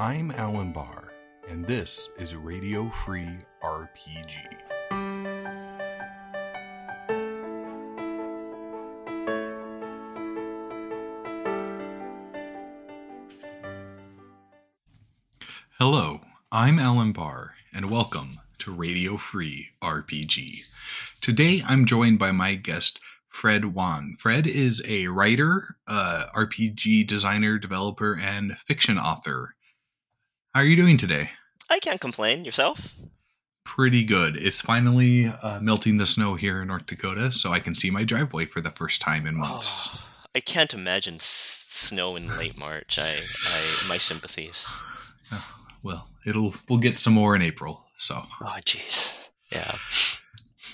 I'm Alan Bahr, and this is Radio Free RPG. Hello, I'm Alan Bahr, and welcome to Radio Free RPG. Today I'm joined by my guest, Fred Wan. Fred is a writer, uh, RPG designer, developer, and fiction author. How are you doing today? I can't complain. Yourself? Pretty good. It's finally uh, melting the snow here in North Dakota, so I can see my driveway for the first time in months. Oh, I can't imagine s- snow in late March. I, I, my sympathies. Oh, well, it'll we'll get some more in April. So, Oh, jeez. Yeah.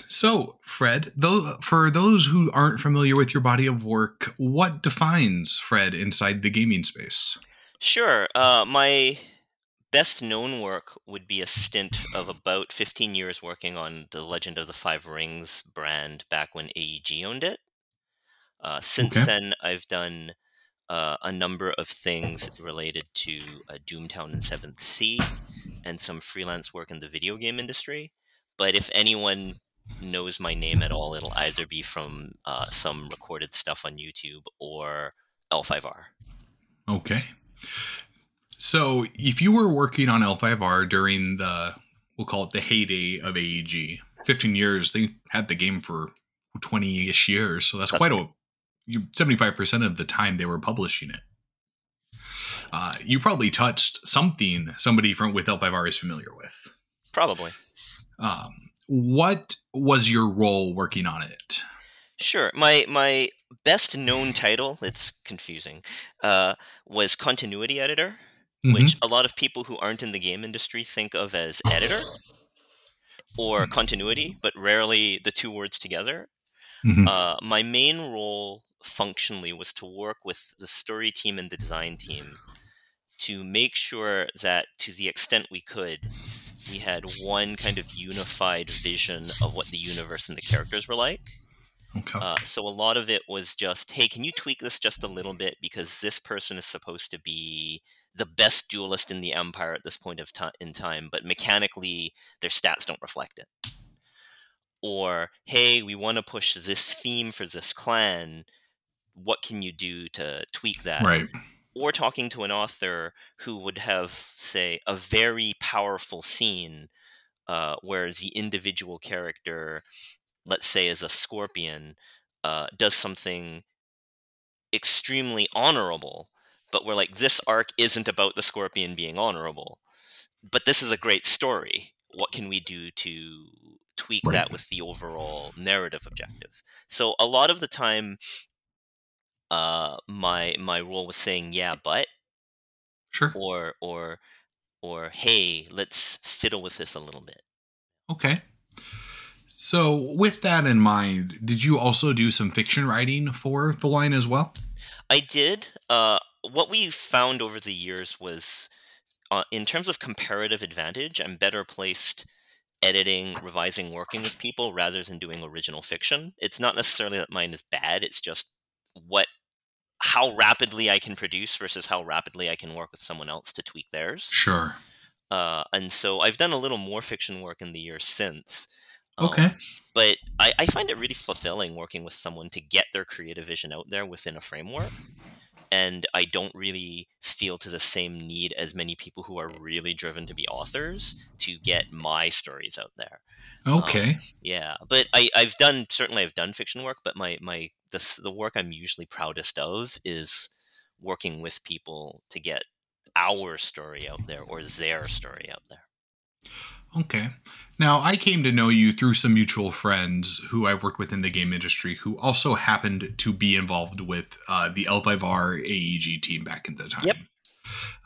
so Fred, though, for those who aren't familiar with your body of work, what defines Fred inside the gaming space? Sure. Uh, my best known work would be a stint of about 15 years working on the Legend of the Five Rings brand back when AEG owned it. Uh, since Okay. then, I've done uh, a number of things related to uh, Doomtown and Seventh Sea and some freelance work in the video game industry. But if anyone knows my name at all, it'll either be from uh, some recorded stuff on YouTube or L5R. Okay. So, if you were working on L5R during the, we'll call it the heyday of AEG, 15 years, they had the game for 20 ish years. So, that's, That's quite a, you 75% of the time they were publishing it. Uh, you probably touched something somebody from with L5R is familiar with. Probably. Um, what was your role working on it? Sure. My my best known title, it's confusing, uh, was continuity editor, Mhm. which a lot of people who aren't in the game industry think of as editor or Hmm. continuity, but rarely the two words together. Mhm. Uh, my main role functionally was to work with the story team and the design team to make sure that to the extent we could, we had one kind of unified vision of what the universe and the characters were like. okay. Uh, so a lot of it was just, hey, can you tweak this just a little bit because this person is supposed to be the best duelist in the empire at this point of time in time, but mechanically their stats don't reflect it. Or hey, we want to push this theme for this clan. What can you do to tweak that? right. or talking to an author who would have, say, a very powerful scene uh, where the individual character, let's say, is a scorpion, uh, does something extremely honorable, but we're like, this arc isn't about the scorpion being honorable, but this is a great story. What can we do to tweak Right. that with the overall narrative objective? So a lot of the time, uh, my my role was saying yeah, but Sure. or or or hey, let's fiddle with this a little bit. Okay. So, with that in mind, did you also do some fiction writing for the line as well? I did. Uh, what we found over the years was, uh, in terms of comparative advantage, I'm better placed editing, revising, working with people rather than doing original fiction. It's not necessarily that mine is bad. It's just what how rapidly I can produce versus how rapidly I can work with someone else to tweak theirs. Sure. Uh, and so I've done a little more fiction work in the years since. Um, Okay. but I, I find it really fulfilling working with someone to get their creative vision out there within a framework. And I don't really feel to the same need as many people who are really driven to be authors to get my stories out there. Um, okay. Yeah, but I, I've done certainly I've done fiction work, but my my the the work I'm usually proudest of is working with people to get our story out there or their story out there. Okay. Now, I came to know you through some mutual friends who I've worked with in the game industry who also happened to be involved with uh, the L5R AEG team back in the time. Yep.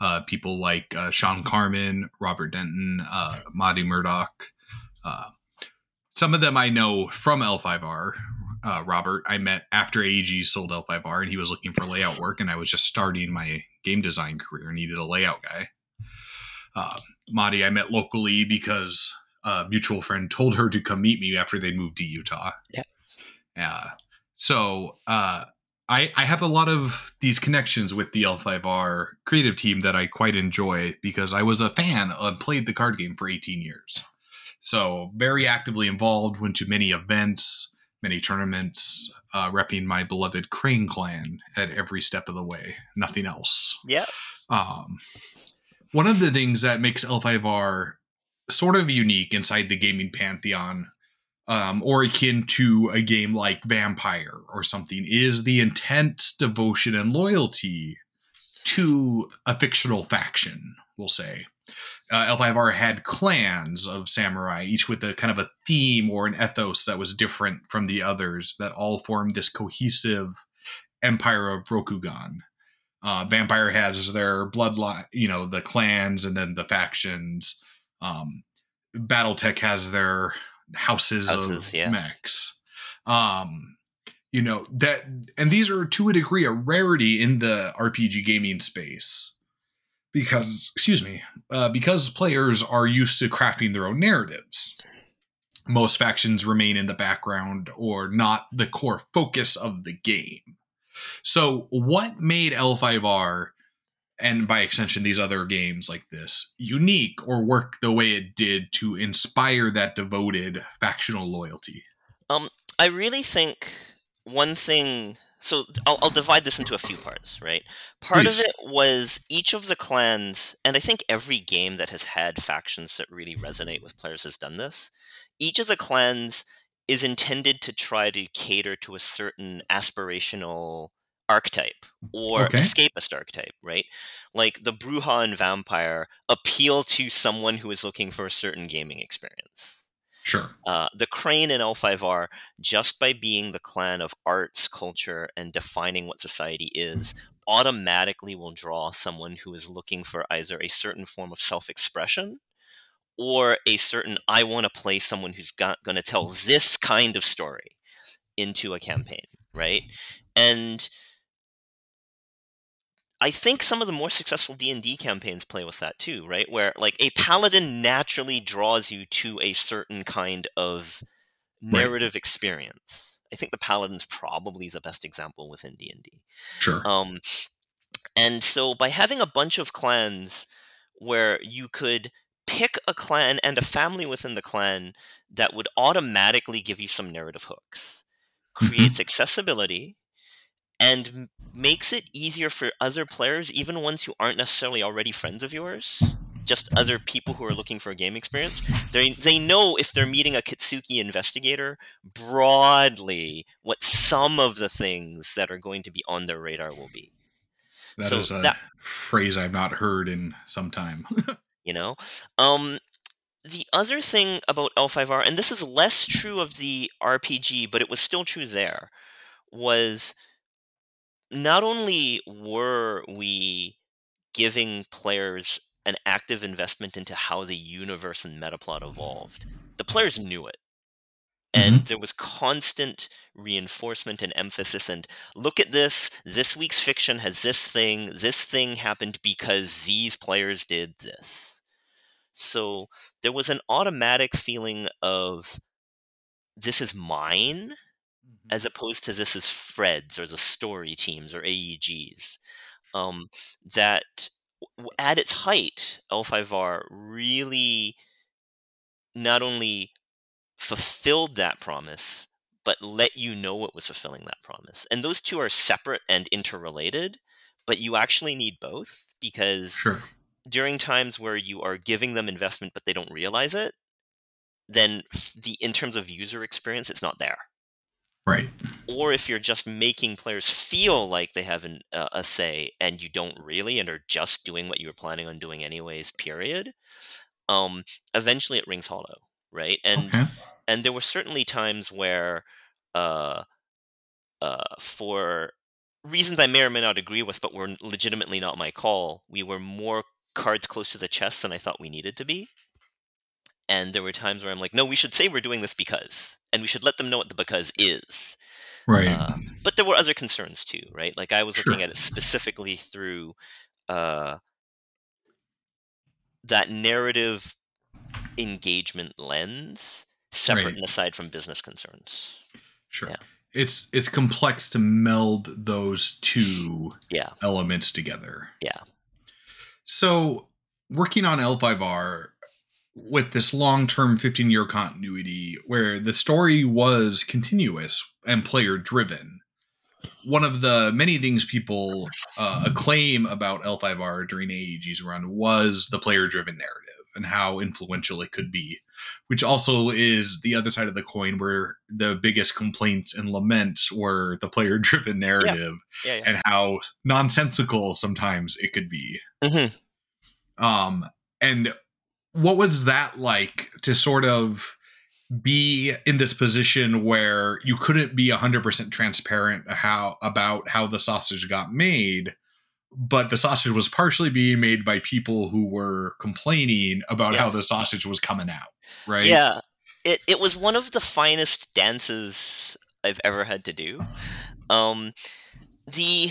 Uh, people like uh, Shawn Carman, Robert Denton, uh, Marty Murdoch. Uh, some of them I know from L5R. Uh, Robert, I met after AEG sold L5R and he was looking for layout work, and I was just starting my game design career, and needed a layout guy. Uh, Madi, I met locally because a mutual friend told her to come meet me after they moved to Utah. Yeah. Uh, so uh, I, I have a lot of these connections with the L5R creative team that I quite enjoy because I was a fan and played the card game for 18 years. So very actively involved, went to many events, many tournaments, uh, repping my beloved Crane clan at every step of the way. Nothing else. Yeah. Um, one of the things that makes L5R sort of unique inside the gaming pantheon, um, or akin to a game like Vampire or something, is the intense devotion and loyalty to a fictional faction, we'll say. Uh, L5R had clans of samurai, each with a kind of a theme or an ethos that was different from the others, that all formed this cohesive empire of Rokugan. Uh, Vampire has their bloodline, you know, the clans and then the factions. Um, BattleTech has their houses, Houses, of yeah. mechs. Um, you know that, and these are to a degree a rarity in the RPG gaming space because, excuse me, uh, because players are used to crafting their own narratives. Most factions remain in the background or not the core focus of the game. So, what made L5R and by extension these other games like this unique or work the way it did to inspire that devoted factional loyalty? Um, I really think one thing. So I'll, I'll divide this into a few parts, right? Part Please. of it was each of the clans, and I think every game that has had factions that really resonate with players has done this. Each of the clans is intended to try to cater to a certain aspirational archetype or Okay. escapist archetype, right? Like the Brujah and Vampire appeal to someone who is looking for a certain gaming experience. Sure. Uh, the Crane and L5R, just by being the clan of arts, culture, and defining what society is, automatically will draw someone who is looking for either a certain form of self expression or a certain, I want to play someone who's going to tell this kind of story into a campaign, right? And I think some of the more successful D&D campaigns play with that too, right? Where like a paladin naturally draws you to a certain kind of Right. narrative experience. I think the paladin's probably the best example within D&D. Sure. Um, and so by having a bunch of clans where you could pick a clan and a family within the clan that would automatically give you some narrative hooks, mm-hmm. creates accessibility, and m- makes it easier for other players, even ones who aren't necessarily already friends of yours, just other people who are looking for a game experience. They they know if they're meeting a Kitsuki investigator broadly what some of the things that are going to be on their radar will be. That is so a that- phrase I've not heard in some time. you know? Um the other thing about l5r and this is less true of the rpg but it was still true there was not only were we giving players an active investment into how the universe and metaplot evolved the players knew it. And there was constant reinforcement and emphasis and look at this this week's fiction has this thing this thing happened because these players did this so there was an automatic feeling of this is mine as opposed to this is Fred's or the story teams or AEGs. Um, that at its height, L5R really not only fulfilled that promise, but let you know it was fulfilling that promise. And those two are separate and interrelated, but you actually need both because sure. During times where you are giving them investment but they don't realize it, then the in terms of user experience, it's not there Right. or if you're just making players feel like they have an, uh, a say and you don't really and are just doing what you were planning on doing anyways period um eventually it rings hollow right and okay. and there were certainly times where uh uh for reasons i may or may not agree with but were legitimately not my call we were more cards close to the chest than i thought we needed to be and there were times where i'm like no we should say we're doing this because and we should let them know what the because is Right. uh, but there were other concerns too, right? Like I was looking at it specifically through uh, that narrative engagement lens, separate Right. and aside from business concerns. Sure. Yeah. it's it's complex to meld those two Yeah. elements together. Yeah. So, working on L5R with this long-term 15-year continuity where the story was continuous and player-driven. One of the many things people uh, acclaim about L5R during AEG's run was the player-driven narrative and how influential it could be, which also is the other side of the coin where the biggest complaints and laments were the player-driven narrative Yeah. yeah. and how nonsensical sometimes it could be. Mhm. Um, and what was that like to sort of be in this position where you couldn't be 100% transparent how about how the sausage got made but the sausage was partially being made by people who were complaining about how the sausage was coming out right Yeah, it it was one of the finest dances I've ever had to do. Um, the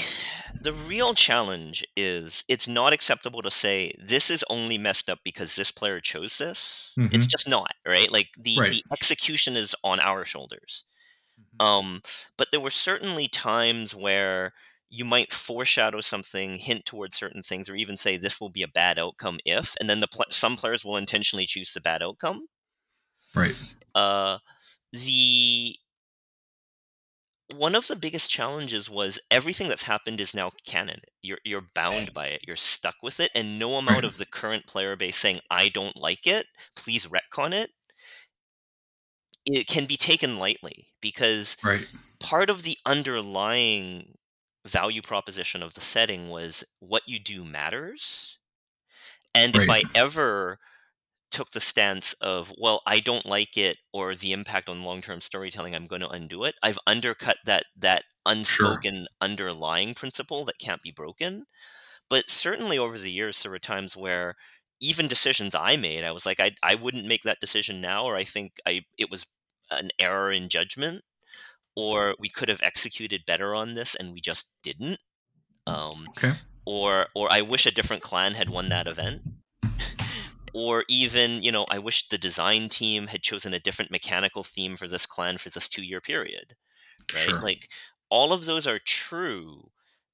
the real challenge is it's not acceptable to say this is only messed up because this player chose this. It's just not right. Like the Right. the execution is on our shoulders. Um, but there were certainly times where you might foreshadow something, hint towards certain things, or even say this will be a bad outcome if, and then the pl- some players will intentionally choose the bad outcome right uh the one of the biggest challenges was everything that's happened is now canon. You're you're bound by it. You're stuck with it, and no amount Right. of the current player base saying "I don't like it," please retcon it. It can be taken lightly because right part of the underlying value proposition of the setting was what you do matters. And if I ever took the stance of, well, I don't like it or the impact on long-term storytelling, I'm going to undo it, I've undercut that that unspoken underlying principle that can't be broken. But certainly over the years there were times where even decisions I made, I was like, I I wouldn't make that decision now, or I think I it was an error in judgment or we could have executed better on this and we just didn't um, okay. or or i wish a different clan had won that event. Or even you know i wish the design team had chosen a different mechanical theme for this clan for this two year period right? Sure. like all of those are true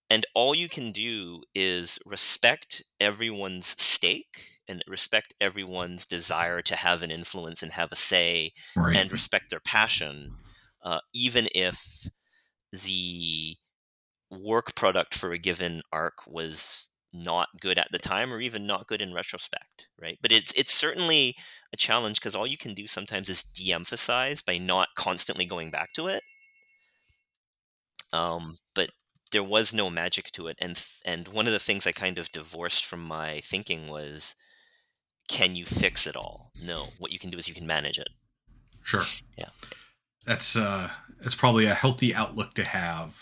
and all you can do is respect everyone's stake and respect everyone's desire to have an influence and have a say right. and respect their passion, uh, even if the work product for a given arc was not good at the time or even not good in retrospect right? But it's it's certainly a challenge because all you can do sometimes is de-emphasize by not constantly going back to it. Um but there was no magic to it and th- and one of the things i kind of divorced from my thinking was can you fix it all? No what you can do is you can manage it. Sure. Yeah. That's uh that's probably a healthy outlook to have.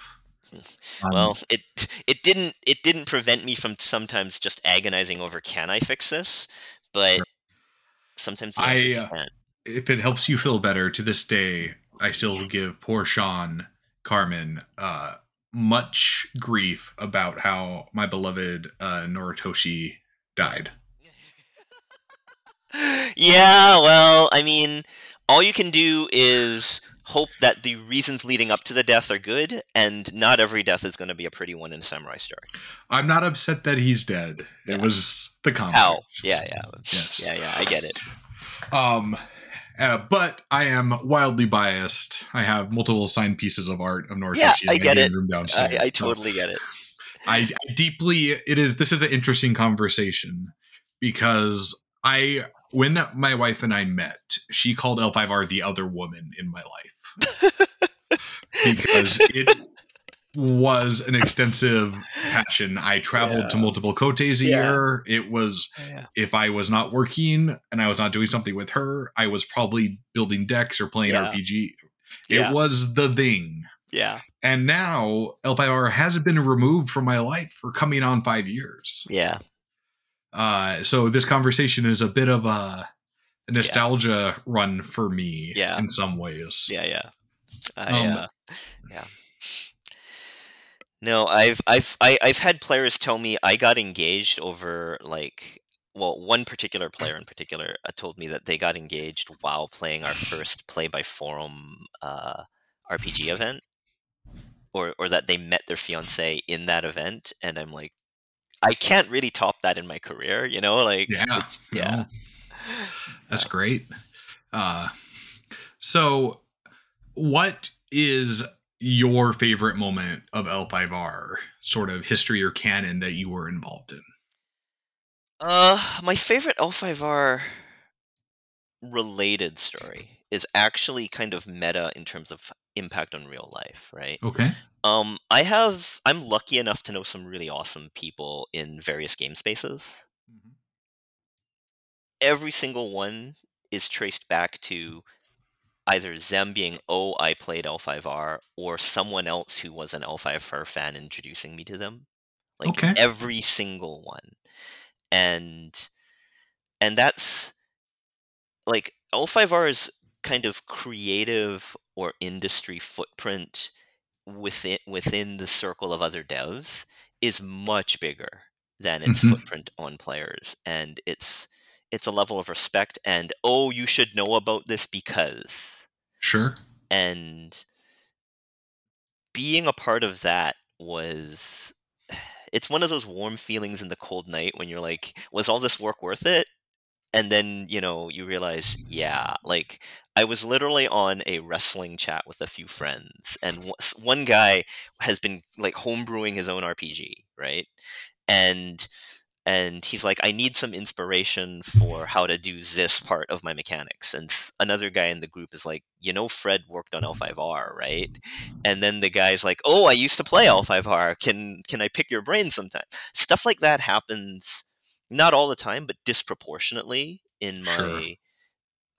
Um, well it it didn't it didn't prevent me from sometimes just agonizing over can i fix this? But Sure. sometimes I, uh, can't. if it helps you feel better to this day i still give poor shawn carman uh much grief about how my beloved uh noritoshi died. Yeah well i mean all you can do is hope that the reasons leading up to the death are good and not every death is going to be a pretty one in samurai story i'm not upset that he's dead it Yeah. was the how context yeah yeah Yes. yeah yeah i get it um uh, but I am wildly biased. I have multiple signed pieces of art of Noritoshi Yeah, I get it. room downstairs. I, I so- totally get it I, I deeply it is this is an interesting conversation because I when my wife and I met, she called L5R the other woman in my life. because it was an extensive passion. I traveled to multiple cotes a Yeah. year. It was yeah if I was not working and I was not doing something with her, I was probably building decks or playing Yeah. RPG. It Yeah. was the thing. yeah And now L5R has been removed from my life for coming on five years. yeah Uh, so this conversation is a bit of a, nostalgia run for me Yeah. in some ways. Yeah, yeah. I, Um, uh, yeah. No, I've I've I, I've had players tell me I got engaged over like well, one particular player in particular uh, told me that they got engaged while playing our first play by forum uh, RPG event, or or that they met their fiance in that event, and I'm like, I can't really top that in my career, you know, like Yeah. yeah. no, that's great. Uh, so, what is your favorite moment of L5R, sort of history or canon that you were involved in? Uh, my favorite L5R related story is actually kind of meta in terms of impact on real life, right? Okay. Um, I have I'm lucky enough to know some really awesome people in various game spaces. Every single one is traced back to either them being, oh, I played L5R, or someone else who was an L5R fan introducing me to them. Like Okay. every single one. And and that's like L5R's kind of creative or industry footprint within within the circle of other devs is much bigger than its Mhm. footprint on players and it's it's a level of respect and oh you should know about this because. Sure. and being a part of that was it's one of those warm feelings in the cold night when you're like was all this work worth it? And then you know you realize yeah like i was literally on a wrestling chat with a few friends and one guy has been like homebrewing his own rpg right? And and he's like i need some inspiration for how to do this part of my mechanics and another guy in the group is like you know fred worked on l5r right? And then the guy's like oh i used to play l5r can can i pick your brain sometime? Stuff like that happens not all the time but disproportionately in my Sure.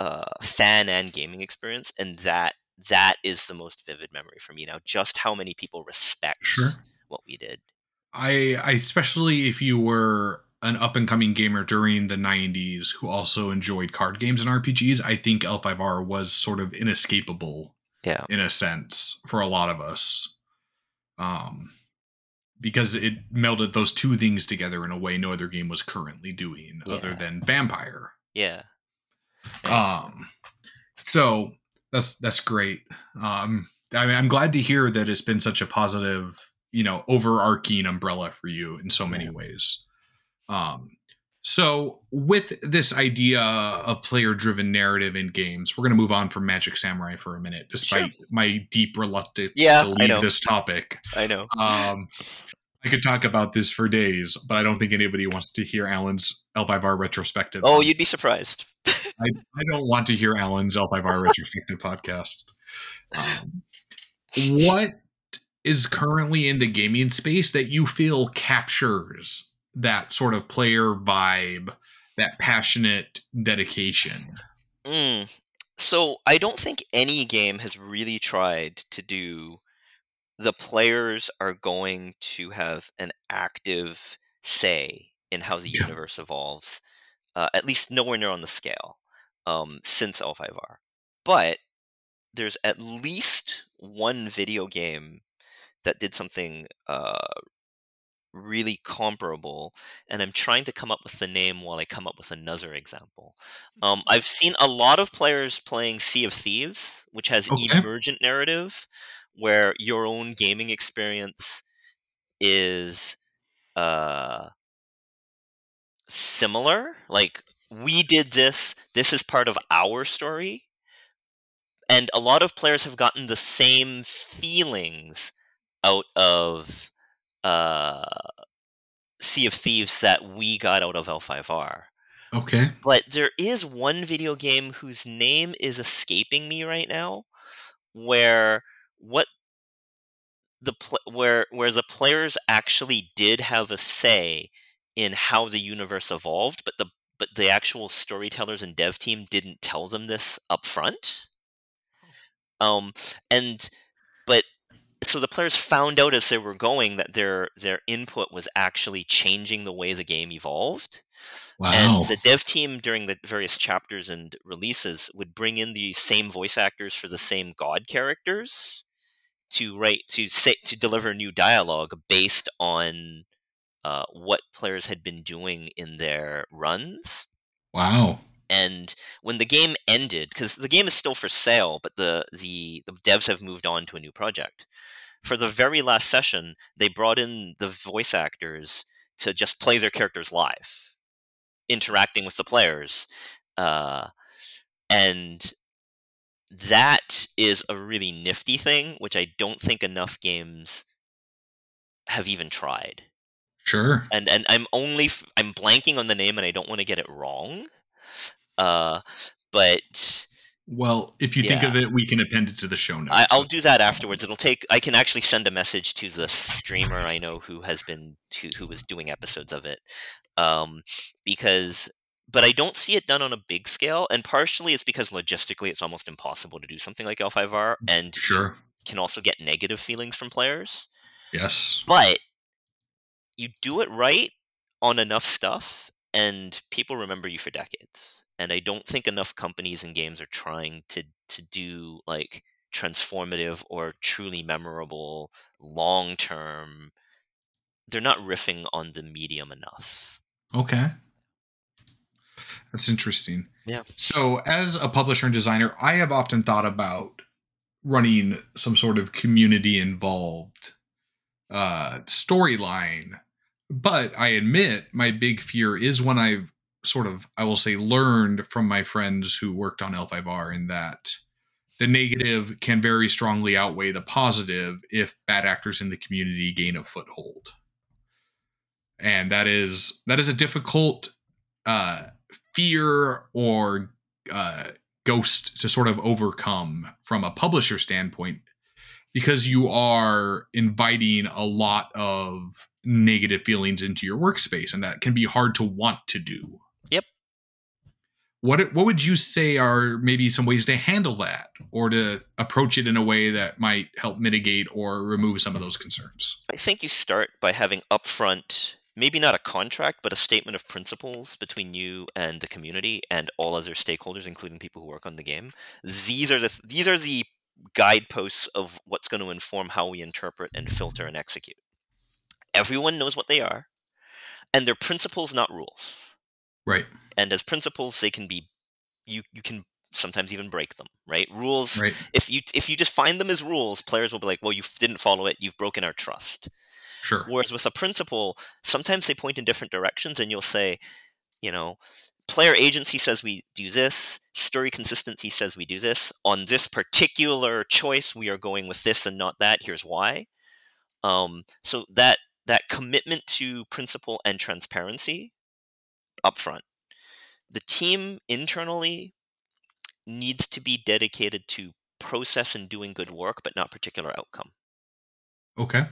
uh, fan and gaming experience and that that is the most vivid memory for me now just how many people respect Sure. what we did I, I especially if you were an up and coming gamer during the 90s who also enjoyed card games and RPGs, I think L5R was sort of inescapable yeah in a sense for a lot of us. Um because it melded those two things together in a way no other game was currently doing other than Vampire. yeah Yeah. Um, so that's that's great. Um, I mean, I'm glad to hear that it's been such a positive, you know, overarching umbrella for you in so many ways. Um, so with this idea of player-driven narrative in games, we're going to move on from Magic Samurai for a minute, despite my deep reluctance Yeah, to leave this topic. i know Um, I could talk about this for days, but I don't think anybody wants to hear Alan's L5R retrospective. oh you'd be surprised I, I don't want to hear Alan's L5R retrospective podcast. Um, what is currently in the gaming space that you feel captures that sort of player vibe, that passionate dedication? Mm. So I don't think any game has really tried to do the players are going to have an active say in how the Yeah. universe evolves, uh, at least nowhere near on the scale um, since L5R. But there's at least one video game that did something uh, really comparable, and I'm trying to come up with the name while I come up with another example. Um, I've seen a lot of players playing Sea of Thieves, which has Okay. emergent narrative, where your own gaming experience is uh, similar. Like we did this. This is part of our story, and a lot of players have gotten the same feelings out of uh, Sea of Thieves that we got out of L5R. Okay. But there is one video game whose name is escaping me right now, where what the pl- where where the players actually did have a say in how the universe evolved, but the but the actual storytellers and dev team didn't tell them this up front. Um, and so the players found out as they were going that their their input was actually changing the way the game evolved. Wow. And the dev team during the various chapters and releases would bring in the same voice actors for the same god characters to write to say to deliver new dialogue based on uh, what players had been doing in their runs. wow. And when the game ended, because the game is still for sale, but the, the the devs have moved on to a new project. For the very last session, they brought in the voice actors to just play their characters live, interacting with the players. Uh, and that is a really nifty thing, which I don't think enough games have even tried. Sure. And and I'm only f- I'm blanking on the name, and I don't want to get it wrong. Uh, but Well, if you think of it, we can append it to the show notes. I, I'll do that afterwards. It'll take. I can actually send a message to the streamer I know who has been who, who was doing episodes of it, um, because. But I don't see it done on a big scale, and partially it's because logistically it's almost impossible to do something like L5R, and Sure. can also get negative feelings from players. Yes. But you do it right on enough stuff, and people remember you for decades. And I don't think enough companies and games are trying to to do like transformative or truly memorable long term. They're not riffing on the medium enough. Okay. That's interesting. Yeah. So, as a publisher and designer, I have often thought about running some sort of community involved uh, storyline. But I admit my big fear is when I've sort of, I will say, learned from my friends who worked on L5R in that the negative can very strongly outweigh the positive if bad actors in the community gain a foothold. And that is that is a difficult uh, fear or uh, ghost to sort of overcome from a publisher standpoint because you are inviting a lot of negative feelings into your workspace and that can be hard to want to do Yep. what what would you say are maybe some ways to handle that or to approach it in a way that might help mitigate or remove some of those concerns I think you start by having upfront, maybe not a contract, but a statement of principles between you and the community and all other stakeholders, including people who work on the game. These are the these are the guideposts of what's going to inform how we interpret and filter and execute. Everyone knows what they are, and they're principles, not rules. Right And as principles, they can be you you can sometimes even break them. Right? Rules right if you if you just find them as rules, players will be like, "Well, you didn't follow it. You've broken our trust." sure Whereas with a principle, sometimes they point in different directions, and you'll say, you know, player agency says we do this, story consistency says we do this. On this particular choice, we are going with this and not that. Here's why. Um, so that that commitment to principle and transparency upfront. The team internally needs to be dedicated to process and doing good work, but not particular outcome. okay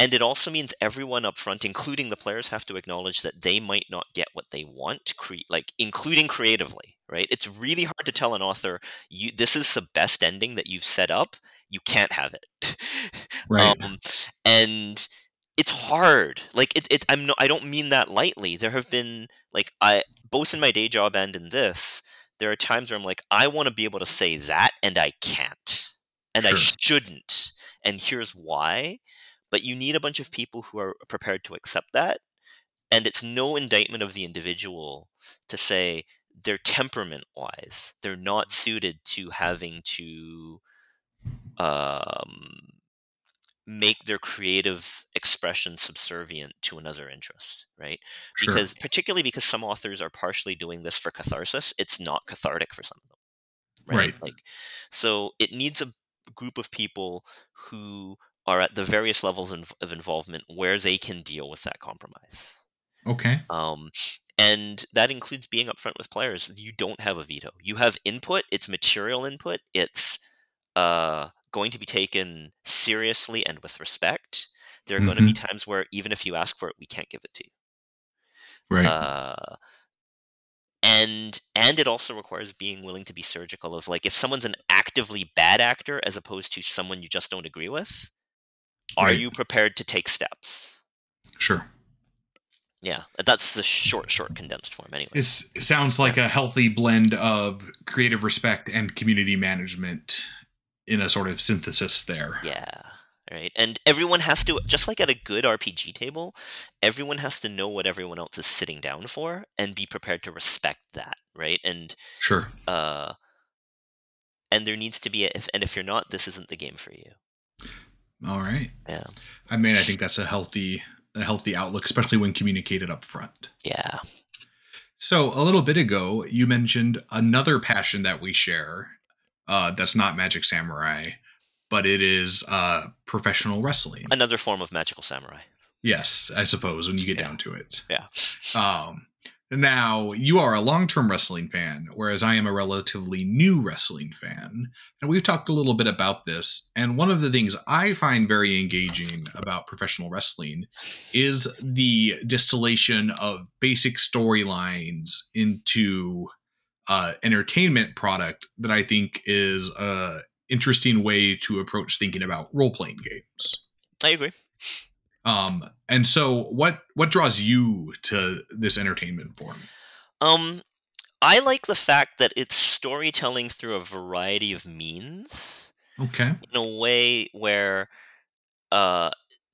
And it also means everyone up front, including the players, have to acknowledge that they might not get what they want, cre- like including creatively, right? It's really hard to tell an author, you this is the best ending that you've set up. You can't have it. right Um, and it's hard. Like it, it I'm no, I don't mean that lightly. There have been like I both in my day job and in this, there are times where I'm like, I want to be able to say that and I can't. And I shouldn't. And here's why. But you need a bunch of people who are prepared to accept that. And it's no indictment of the individual to say they're temperament wise, they're not suited to having to um, make their creative expression subservient to another interest, right? sure Because particularly because some authors are partially doing this for catharsis, it's not cathartic for some of them, right? Right. Like, so it needs a group of people who are at the various levels of of involvement where they can deal with that compromise. okay Um, and that includes being upfront with players. You don't have a veto. You have input. It's material input. It's uh, going to be taken seriously and with respect. There are going to be times where even if you ask for it, we can't give it to you. right Uh, and and it also requires being willing to be surgical of like if someone's an actively bad actor as opposed to someone you just don't agree with, are Right. you prepared to take steps? sure Yeah, that's the short, short condensed form. Anyway. It sounds like a healthy blend of creative respect and community management in a sort of synthesis there. Yeah. Right. And everyone has to, just like at a good RPG table, everyone has to know what everyone else is sitting down for and be prepared to respect that. Right. And, Sure. uh, and there needs to be a, if, and if you're not, this isn't the game for you. All right. Yeah. I mean, I think that's a healthy a healthy outlook, especially when communicated up front. Yeah. So a little bit ago, you mentioned another passion that we share. Uh, that's not Magic Samurai, but it is uh, professional wrestling. Another form of magical samurai. Yes, I suppose when you get Yeah. down to it. Yeah. Um, now you are a long-term wrestling fan, whereas I am a relatively new wrestling fan, and we've talked a little bit about this. And one of the things I find very engaging about professional wrestling is the distillation of basic storylines into uh, entertainment product that I think is a interesting way to approach thinking about role-playing games. I agree. Um, and so what what draws you to this entertainment form? Um, I like the fact that it's storytelling through a variety of means Okay. in a way where uh,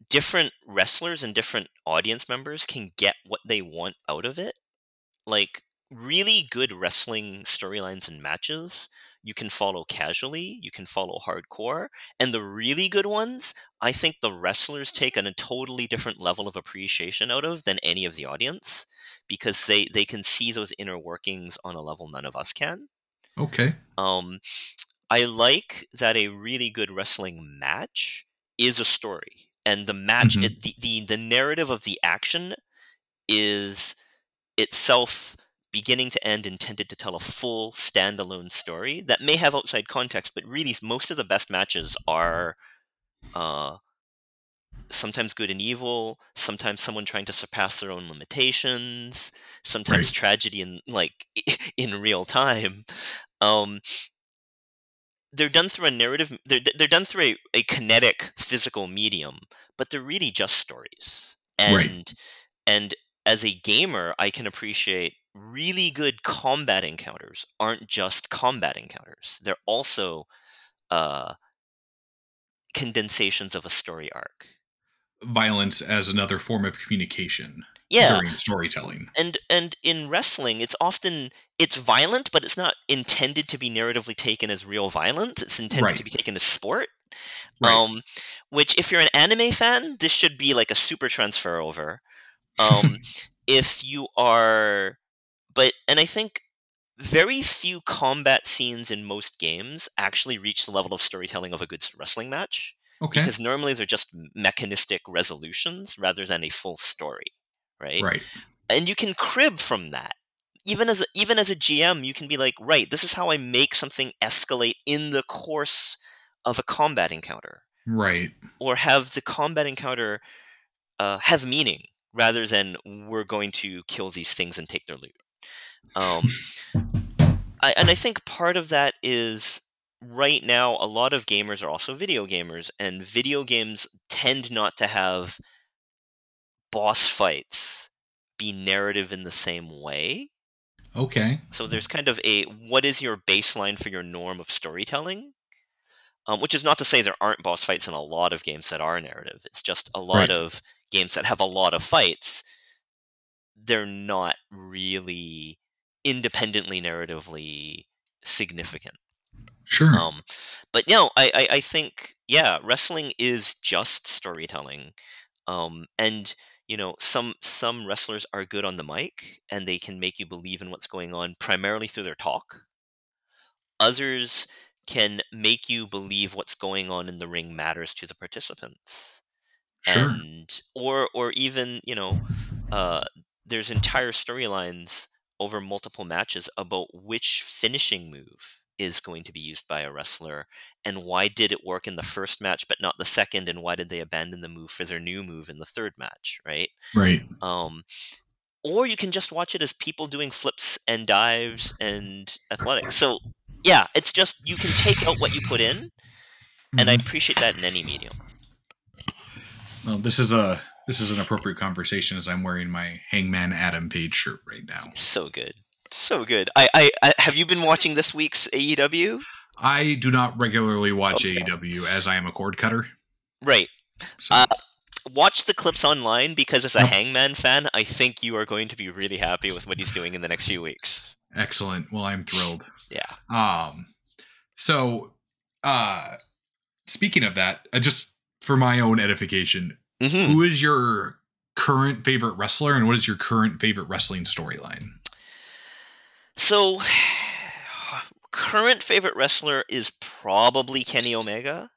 different wrestlers and different audience members can get what they want out of it. Like really good wrestling storylines and matches, you can follow casually, you can follow hardcore, and the really good ones, I think the wrestlers take on a totally different level of appreciation out of than any of the audience because they they can see those inner workings on a level none of us can. Okay. Um, I like that a really good wrestling match is a story, and the match, Mhm. it, the, the the narrative of the action is itself beginning to end intended to tell a full standalone story that may have outside context, but really most of the best matches are uh, sometimes good and evil, sometimes someone trying to surpass their own limitations, sometimes Right. tragedy in like in real time. Um, they're done through a narrative. They're they're done through a, a kinetic physical medium, but they're really just stories. And Right. and as a gamer, I can appreciate really good combat encounters aren't just combat encounters. They're also uh, condensations of a story arc. Violence as another form of communication Yeah, during storytelling. and and in wrestling it's often it's violent but it's not intended to be narratively taken as real violence it's intended Right. to be taken as sport Right. um which if you're an anime fan this should be like a super transfer over um if you are but and i think very few combat scenes in most games actually reach the level of storytelling of a good wrestling match okay. because normally they're just mechanistic resolutions rather than a full story right right. and you can crib from that even as a, even as a gm you can be like right this is how i make something escalate in the course of a combat encounter Right. or have the combat encounter uh, have meaning rather than we're going to kill these things and take their loot um, I, and i think part of that is right now a lot of gamers are also video gamers and video games tend not to have boss fights be narrative in the same way Okay. so there's kind of a what is your baseline for your norm of storytelling um, which is not to say there aren't boss fights in a lot of games that are narrative it's just a lot Right. of games that have a lot of fights they're not really independently narratively significant Sure. um, but no, I, I, I think yeah, wrestling is just storytelling, um, and you know some some wrestlers are good on the mic and they can make you believe in what's going on primarily through their talk. Others can make you believe what's going on in the ring matters to the participants sure. and or or even you know uh, there's entire storylines over multiple matches about which finishing move is going to be used by a wrestler and why did it work in the first match but not the second and why did they abandon the move for their new move in the third match right right. um or you can just watch it as people doing flips and dives and athletics so yeah it's just you can take out what you put in and i Mhm. appreciate that in any medium well, this is a this is an appropriate conversation as I'm wearing my Hangman Adam Page shirt right now. So good. So good. I, I, I have you been watching this week's AEW? I do not regularly watch Okay. AEW as I am a cord cutter. Right. So Uh, Watch the clips online because as a. Hangman fan, I think you are going to be really happy with what he's doing in the next few weeks. excellent. Well, I'm thrilled. Yeah. Um, so, uh, speaking of that, I just for my own edification, Mhm. who is your current favorite wrestler and what is your current favorite wrestling storyline? So, current favorite wrestler is probably Kenny Omega.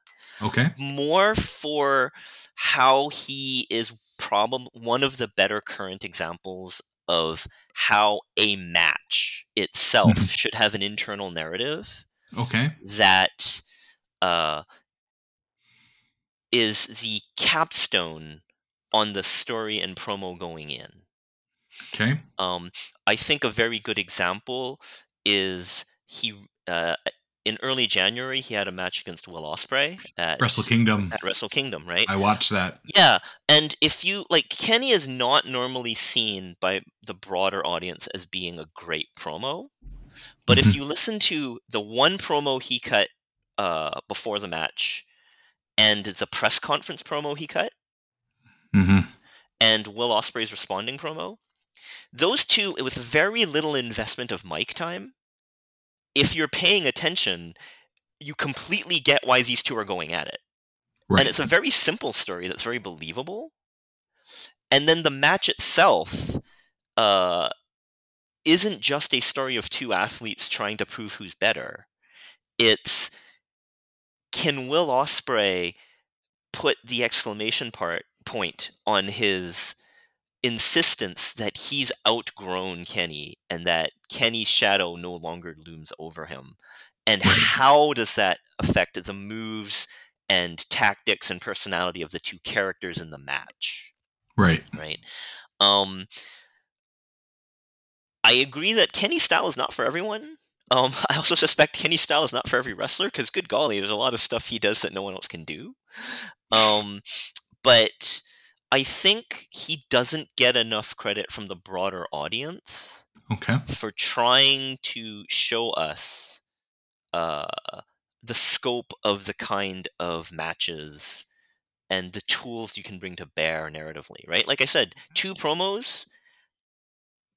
Okay. More for how he is probably one of the better current examples of how a match itself Mhm. should have an internal narrative Okay. that uh, is the capstone on the story and promo going in. Okay. Um, I think a very good example is he uh, in early January he had a match against Will Ospreay at Wrestle Kingdom. at Wrestle Kingdom, right? I watched that. Yeah, and if you like, Kenny is not normally seen by the broader audience as being a great promo, but if Mhm. you listen to the one promo he cut uh, before the match, and the press conference promo he cut, hmm and Will Ospreay's responding promo, those two with very little investment of mic time, if you're paying attention, you completely get why these two are going at it. Right. And it's a very simple story that's very believable. And then the match itself uh, isn't just a story of two athletes trying to prove who's better. It's can Will Ospreay put the exclamation part point on his insistence that he's outgrown Kenny and that Kenny's shadow no longer looms over him? And how does that affect the moves and tactics and personality of the two characters in the match? right. Right. Um, I agree that Kenny style is not for everyone. Um, I also suspect Kenny style is not for every wrestler because, good golly, there's a lot of stuff he does that no one else can do. Um, but I think he doesn't get enough credit from the broader audience Okay. for trying to show us uh, the scope of the kind of matches and the tools you can bring to bear narratively, right? Like I said, two promos,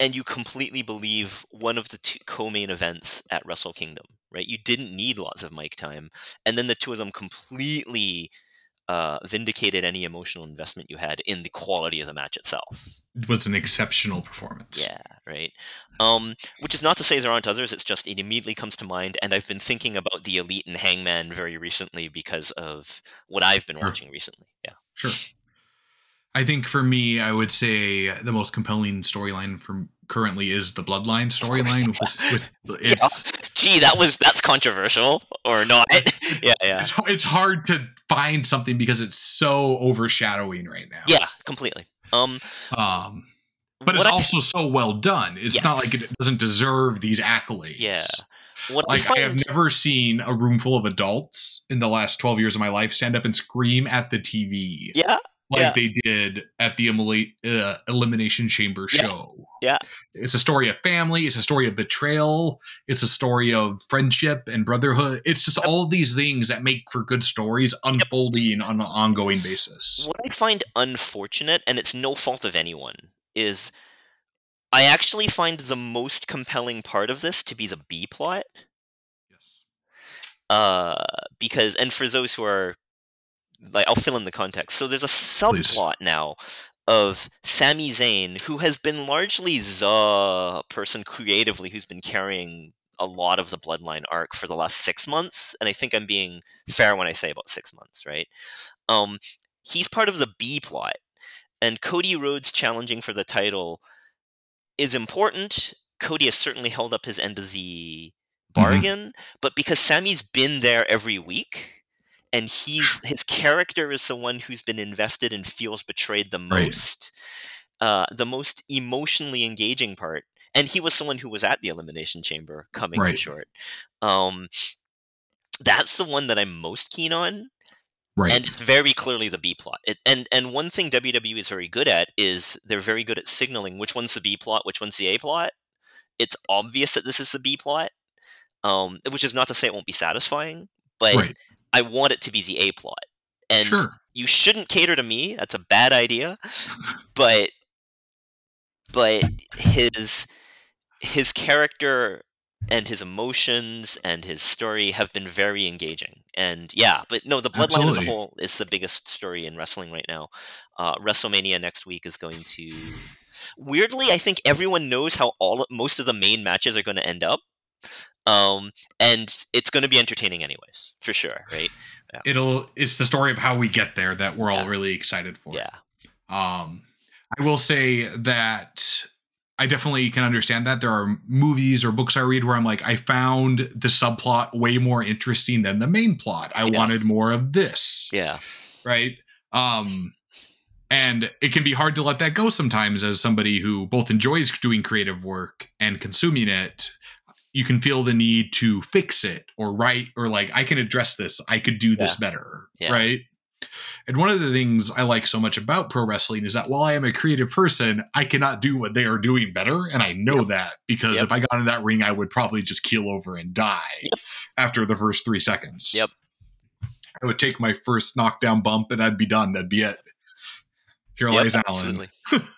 and you completely believe one of the two co-main events at Wrestle Kingdom, right? You didn't need lots of mic time, and then the two of them completely uh, vindicated any emotional investment you had in the quality of the match itself. It was an exceptional performance. Yeah, right. Um, which is not to say there aren't others. It's just it immediately comes to mind, and I've been thinking about the Elite and Hangman very recently because of what I've been Sure. watching recently. Yeah. Sure. I think for me, I would say the most compelling storyline from currently is the Bloodline storyline. Yeah. Gee, that was that's controversial or not? yeah, yeah, it's it's hard to find something because it's so overshadowing right now. yeah, completely. Um, Um, but it's I- also so well done. It's not like it doesn't deserve these accolades. Yeah. what I Like I, have never seen a room full of adults in the last 12 years of my life stand up and scream at the TV yeah, like yeah. they did at the Emily- uh, Elimination Chamber Yeah. show. Yeah. It's a story of family, it's a story of betrayal, it's a story of friendship and brotherhood. It's just all these things that make for good stories unfolding on an ongoing basis. what I find unfortunate, and it's no fault of anyone, is I actually find the most compelling part of this to be the B plot. Yes. uh because and for those who are like I'll fill in the context. So there's a subplot now of Sami Zayn who has been largely the person creatively who's been carrying a lot of the bloodline arc for the last 6 months and I think I'm being fair when I say about 6 months, right? Um he's part of the B plot and Cody Rhodes challenging for the title is important. Cody has certainly held up his end of the bargain, but because Sami's been there every week and he's his character is the one who's been invested and feels betrayed the Right. most, uh, the most emotionally engaging part. And he was someone who was at the elimination chamber coming Right. short. Um, that's the one that I'm most keen on Right. and it's very clearly the B plot. It, and and one thing WWE is very good at is they're very good at signaling which one's the B plot, which one's the A plot. It's obvious that this is the B plot, um, which is not to say it won't be satisfying, but right. I want it to be the A plot. And Sure. you shouldn't cater to me. That's a bad idea. But but his his character and his emotions and his story have been very engaging and yeah, but no, the bloodline as a whole is the biggest story in wrestling right now. Uh, WrestleMania next week is going to. Weirdly, I think everyone knows how all most of the main matches are going to end up, um, and it's going to be entertaining anyways, for sure, right? It'll it's the story of how we get there that we're all really excited for. Yeah, Um, I will say that I definitely can understand that there are movies or books I read where I'm like, I found the subplot way more interesting than the main plot. I Yeah. wanted more of this, yeah, right? Um, and it can be hard to let that go sometimes as somebody who both enjoys doing creative work and consuming it. You can feel the need to fix it or write or like I can address this. I could do this better, Yeah. right? And one of the things I like so much about pro wrestling is that while I am a creative person, I cannot do what they are doing better. And I know that because Yep. if I got in that ring, I would probably just keel over and die after the first three seconds. Yep. I would take my first knockdown bump and I'd be done. That'd be it. Here Yep, lies Alan.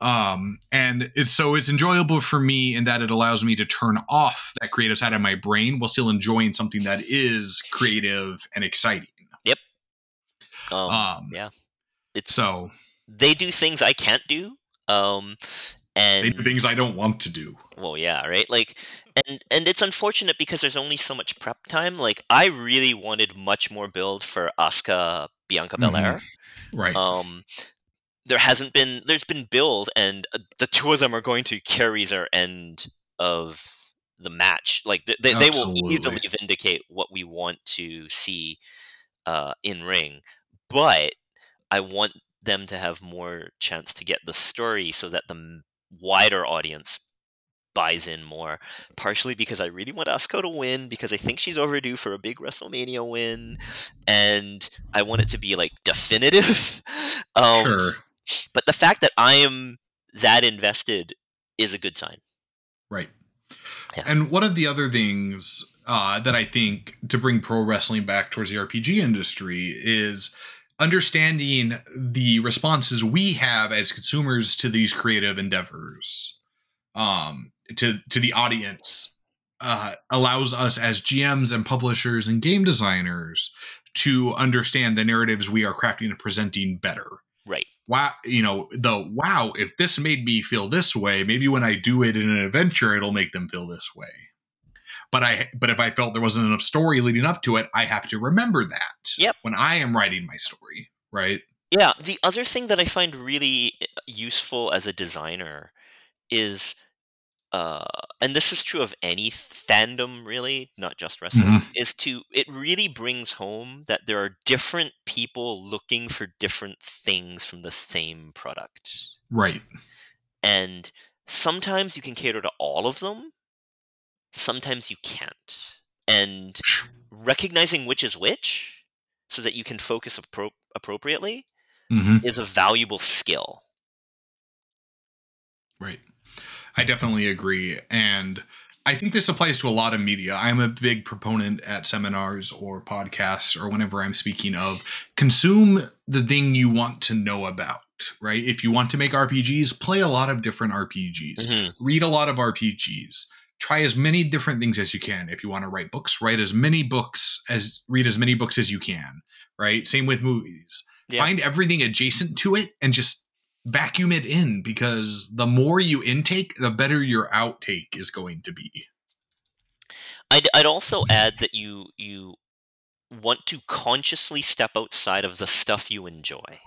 Um, and it's so it's enjoyable for me in that it allows me to turn off that creative side of my brain while still enjoying something that is creative and exciting. Um, Um, yeah, it's So they do things I can't do. Um, and they do things I don't want to do. Well, yeah, right. Like, and and it's unfortunate because there's only so much prep time. Like, I really wanted much more build for Asuka Bianca Mhm. Belair. Right. Um, there hasn't been. There's been build, and uh, the two of them are going to carry their end of the match. Like, they, they, they will easily vindicate what we want to see uh, in ring, but I want them to have more chance to get the story so that the wider audience buys in more. Partially because I really want Asuka to win because I think she's overdue for a big WrestleMania win, and I want it to be like definitive. um, sure. But the fact that I am that invested is a good sign. Right. Yeah. And one of the other things uh, that I think to bring pro wrestling back towards the RPG industry is understanding the responses we have as consumers to these creative endeavors, um, to to the audience, uh, allows us as GMs and publishers and game designers to understand the narratives we are crafting and presenting better Right. Wow you know the wow if this made me feel this way maybe when i do it in an adventure it'll make them feel this way but i but if i felt there wasn't enough story leading up to it i have to remember that Yep. when i am writing my story right Yeah, the other thing that I find really uh, useful as a designer is uh and this is true of any fandom really, not just wrestling, is to it really brings home that there are different people looking for different things from the same product. right And sometimes you can cater to all of them, sometimes you can't. And recognizing which is which so that you can focus appro- appropriately mm-hmm. is a valuable skill. Right. I definitely agree. And I think this applies to a lot of media. I'm a big proponent at seminars or podcasts or whenever I'm speaking of consume the thing you want to know about, right? If you want to make RPGs, play a lot of different RPGs, Mhm. read a lot of RPGs. Try as many different things as you can. If you want to write books, write as many books as read as many books as you can, right? Same with movies Yeah. find everything adjacent to it and just vacuum it in because the more you intake the better your outtake is going to be I'd, I'd also add that you you want to consciously step outside of the stuff you enjoy,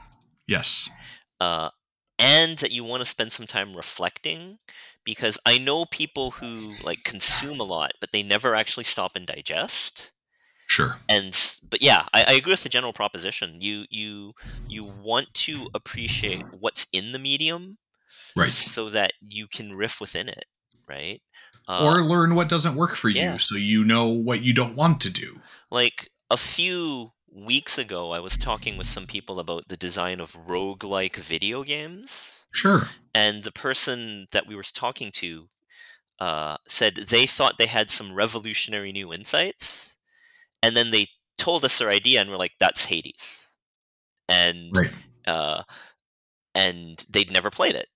yes uh, and that you want to spend some time reflecting. Because I know people who like consume a lot, but they never actually stop and digest. Sure. And but yeah I, I agree with the general proposition. You you you want to appreciate what's in the medium right. so that you can riff within it right? Uh, or learn what doesn't work for yeah. you so you know what you don't want to do. Like a few weeks ago i was talking with some people about the design of roguelike video games. Sure. And the person that we were talking to uh, said they thought they had some revolutionary new insights and then they told us their idea and we're like that's hades and right uh, and they'd never played it.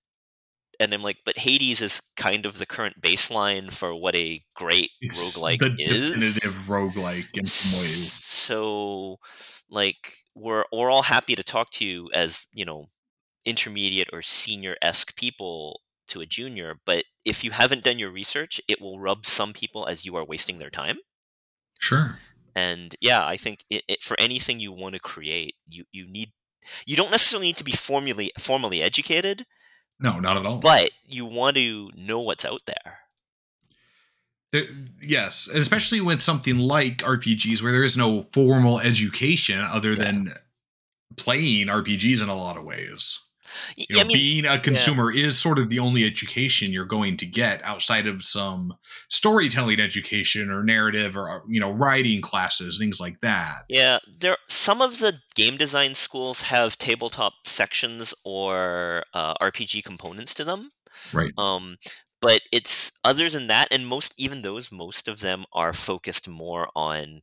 And I'm like, but Hades is kind of the current baseline for what a great it's roguelike the is. definitive roguelike in some ways so like we're we're all happy to talk to you as you know intermediate or senior esque people to a junior, but if you haven't done your research, it will rub some people as you are wasting their time. Sure. And yeah, I think it, it, for anything you want to create, you you need you don't necessarily need to be formally formally educated. No, not at all. But you want to know what's out there. yes, especially with something like RPGs where there is no formal education other yeah. than playing RPGs in a lot of ways. You know, I mean, being a consumer yeah. is sort of the only education you're going to get outside of some storytelling education or narrative or you know writing classes, things like that. Yeah, there some of the game design schools have tabletop sections or uh, RPG components to them. Right. Um, but it's other than that, and most even those, most of them are focused more on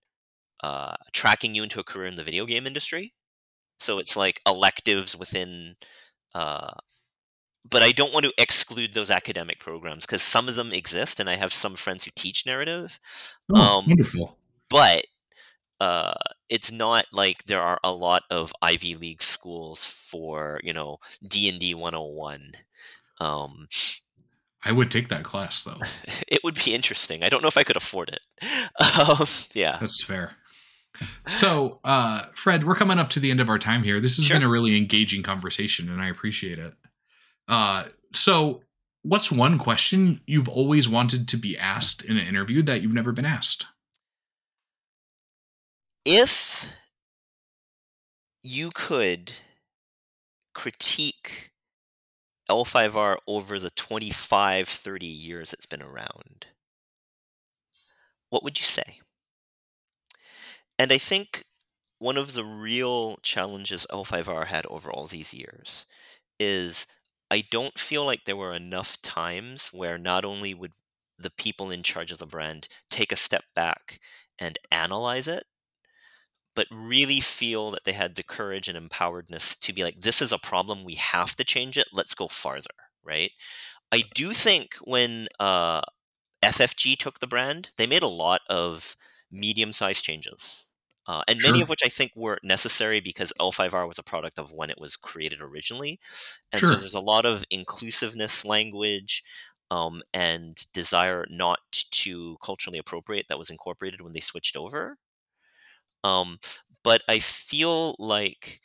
uh, tracking you into a career in the video game industry. So it's like electives within uh, but I don't want to exclude those academic programs because some of them exist, and I have some friends who teach narrative. Oh, um, wonderful! But uh, it's not like there are a lot of Ivy League schools for you know D and D 101. Um, I would take that class though. it would be interesting. I don't know if I could afford it. Um, yeah, that's fair. So, uh, Fred, we're coming up to the end of our time here. This has sure. been a really engaging conversation, and I appreciate it. Uh, so, what's one question you've always wanted to be asked in an interview that you've never been asked? If you could critique L5R over the 25, 30 years it's been around, what would you say? And I think one of the real challenges L5R had over all these years is I don't feel like there were enough times where not only would the people in charge of the brand take a step back and analyze it, but really feel that they had the courage and empoweredness to be like, this is a problem, we have to change it, let's go farther, right? I do think when uh, FFG took the brand, they made a lot of medium sized changes. Uh, and sure. many of which I think were necessary because L5R was a product of when it was created originally. And sure. so there's a lot of inclusiveness language um, and desire not to culturally appropriate that was incorporated when they switched over. Um, but I feel like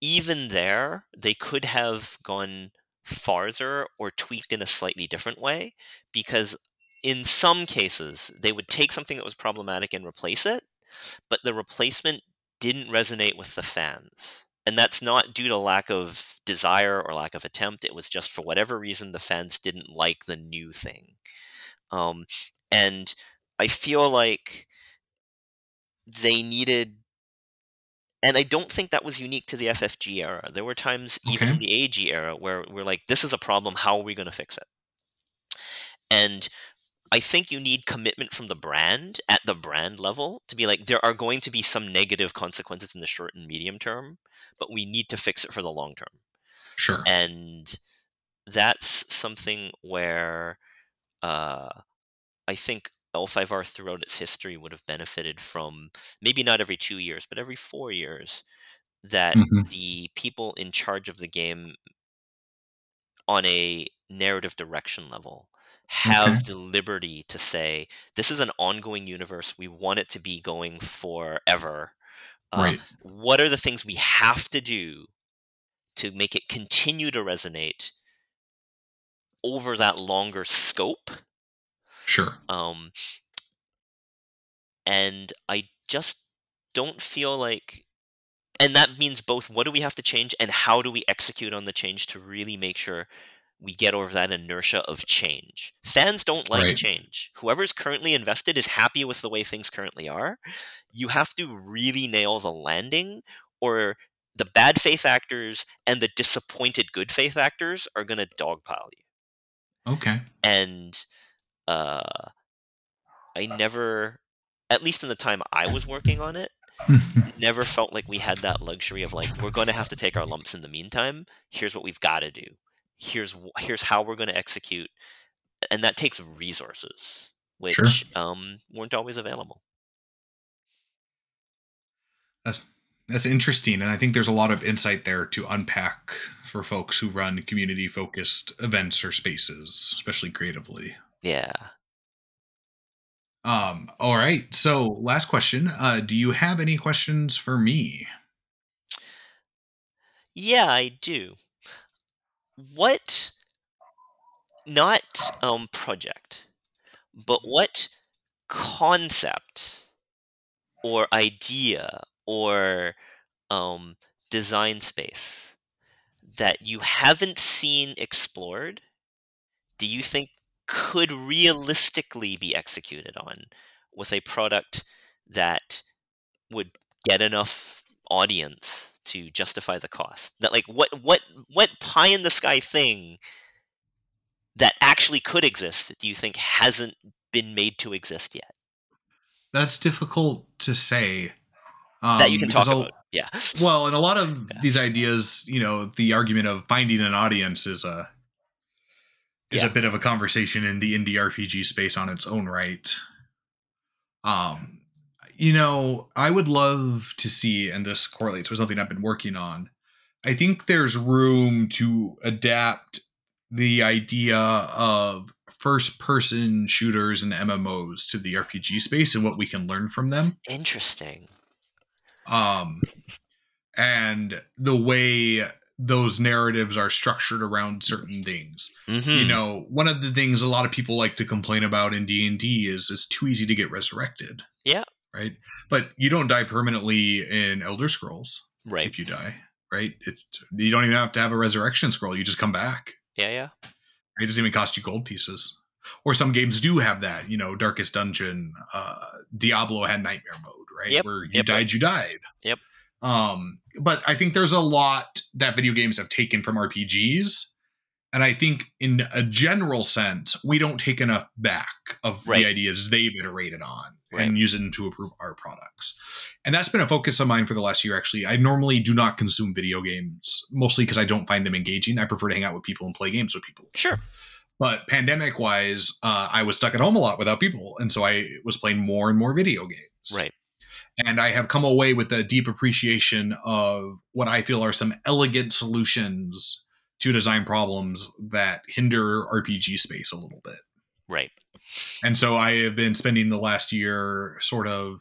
even there, they could have gone farther or tweaked in a slightly different way because in some cases, they would take something that was problematic and replace it, but the replacement didn't resonate with the fans. And that's not due to lack of desire or lack of attempt. It was just for whatever reason the fans didn't like the new thing. Um, and I feel like they needed and I don't think that was unique to the FFG era. There were times, even in the AEG era, where we're like, this is a problem. How are we going to fix it? And I think you need commitment from the brand at the brand level to be like, there are going to be some negative consequences in the short and medium term, but we need to fix it for the long term. Sure. And that's something where uh, I think L5R throughout its history would have benefited from maybe not every two years, but every four years that mm-hmm. the people in charge of the game on a narrative direction level have okay. the liberty to say this is an ongoing universe we want it to be going forever uh, right. what are the things we have to do to make it continue to resonate over that longer scope sure um and i just don't feel like and that means both what do we have to change and how do we execute on the change to really make sure we get over that inertia of change. Fans don't like right. change. Whoever's currently invested is happy with the way things currently are. You have to really nail the landing, or the bad faith actors and the disappointed good faith actors are going to dogpile you. Okay. And uh, I never, at least in the time I was working on it, never felt like we had that luxury of like, we're going to have to take our lumps in the meantime. Here's what we've got to do here's here's how we're going to execute and that takes resources which sure. um, weren't always available That's that's interesting, and I think there's a lot of insight there to unpack for folks who run community focused events or spaces, especially creatively. Yeah. Um, all right. So last question. Uh, do you have any questions for me? Yeah, I do. What not um project, but what concept or idea or um design space that you haven't seen explored do you think could realistically be executed on with a product that would get enough audience to justify the cost that like what what what pie in the sky thing that actually could exist do you think hasn't been made to exist yet That's difficult to say. Um, that you can talk a- about yeah Well, and a lot of Yeah. these ideas, you know, the argument of finding an audience is a is Yeah. a bit of a conversation in the indie RPG space on its own right. Um, you know, I would love to see, and this correlates with something I've been working on. I think there's room to adapt the idea of first person shooters and MMOs to the RPG space and what we can learn from them interesting um and the way those narratives are structured around certain things hmm you know one of the things a lot of people like to complain about in d&d is it's too easy to get resurrected Yeah. Right? But you don't die permanently in elder scrolls right. if you die right? It's you don't even have to have a resurrection scroll you just come back. Yeah yeah. It doesn't even cost you gold pieces. Or some games do have that you know darkest dungeon uh diablo had nightmare mode right? Yep, where you yep, died you died. Yep. um but i think there's a lot that video games have taken from rpgs and i think in a general sense we don't take enough back of Right. the ideas they've iterated on Right. and use it to improve our products. And that's been a focus of mine for the last year actually. I normally do not consume video games mostly because i don't find them engaging. I prefer to hang out with people and play games with people. Sure. But pandemic wise uh, i was stuck at home a lot without people and so i was playing more and more video games. Right. And i have come away with a deep appreciation of what i feel are some elegant solutions to design problems that hinder rpg space a little bit. Right and so i have been spending the last year sort of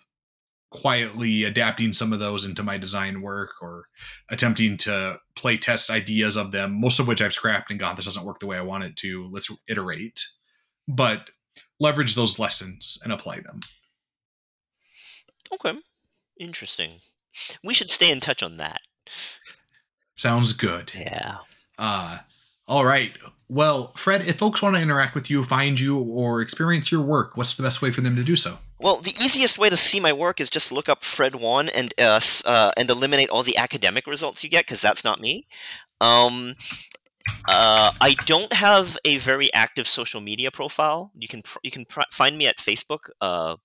quietly adapting some of those into my design work or attempting to play test ideas of them most of which i've scrapped and gone this doesn't work the way i want it to. Let's iterate. But leverage those lessons and apply them. Okay. Interesting. We should stay in touch on that. Sounds good. Yeah. Uh all right well fred if folks want to interact with you find you or experience your work what's the best way for them to do so Well, the easiest way to see my work is just look up Fred Wan and uh, uh, and eliminate all the academic results you get because that's not me. Um, uh, I don't have a very active social media profile. You can pr- you can pr- find me at Facebook, uh,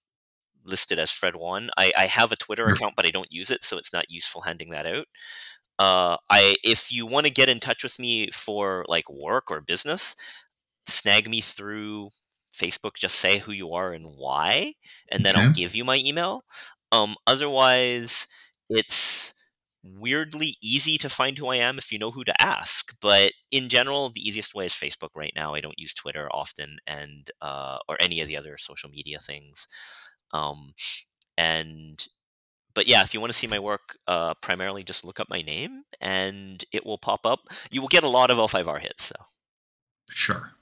listed as Fred Wan. I, I have a Twitter account, but I don't use it, so it's not useful handing that out. Uh, I if you want to get in touch with me for like work or business, snag me through Facebook. Just say who you are and why, and then I'll give you my email. Um, otherwise, it's weirdly easy to find who I am if you know who to ask. But in general, the easiest way is Facebook right now. I don't use Twitter often, and uh, or any of the other social media things. Um, and but yeah, if you want to see my work, uh, primarily just look up my name and it will pop up. You will get a lot of L5R hits. So Sure.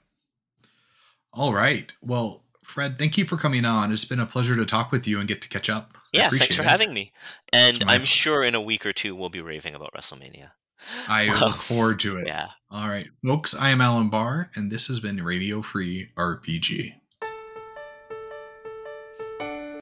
All right. Well, Fred, thank you for coming on. It's been a pleasure to talk with you and get to catch up. Yeah, thanks for it. having me. And I'm sure in a week or two we'll be raving about WrestleMania. I look forward to it. Yeah. All right. Folks, I am Alan Bahr, and this has been Radio Free RPG.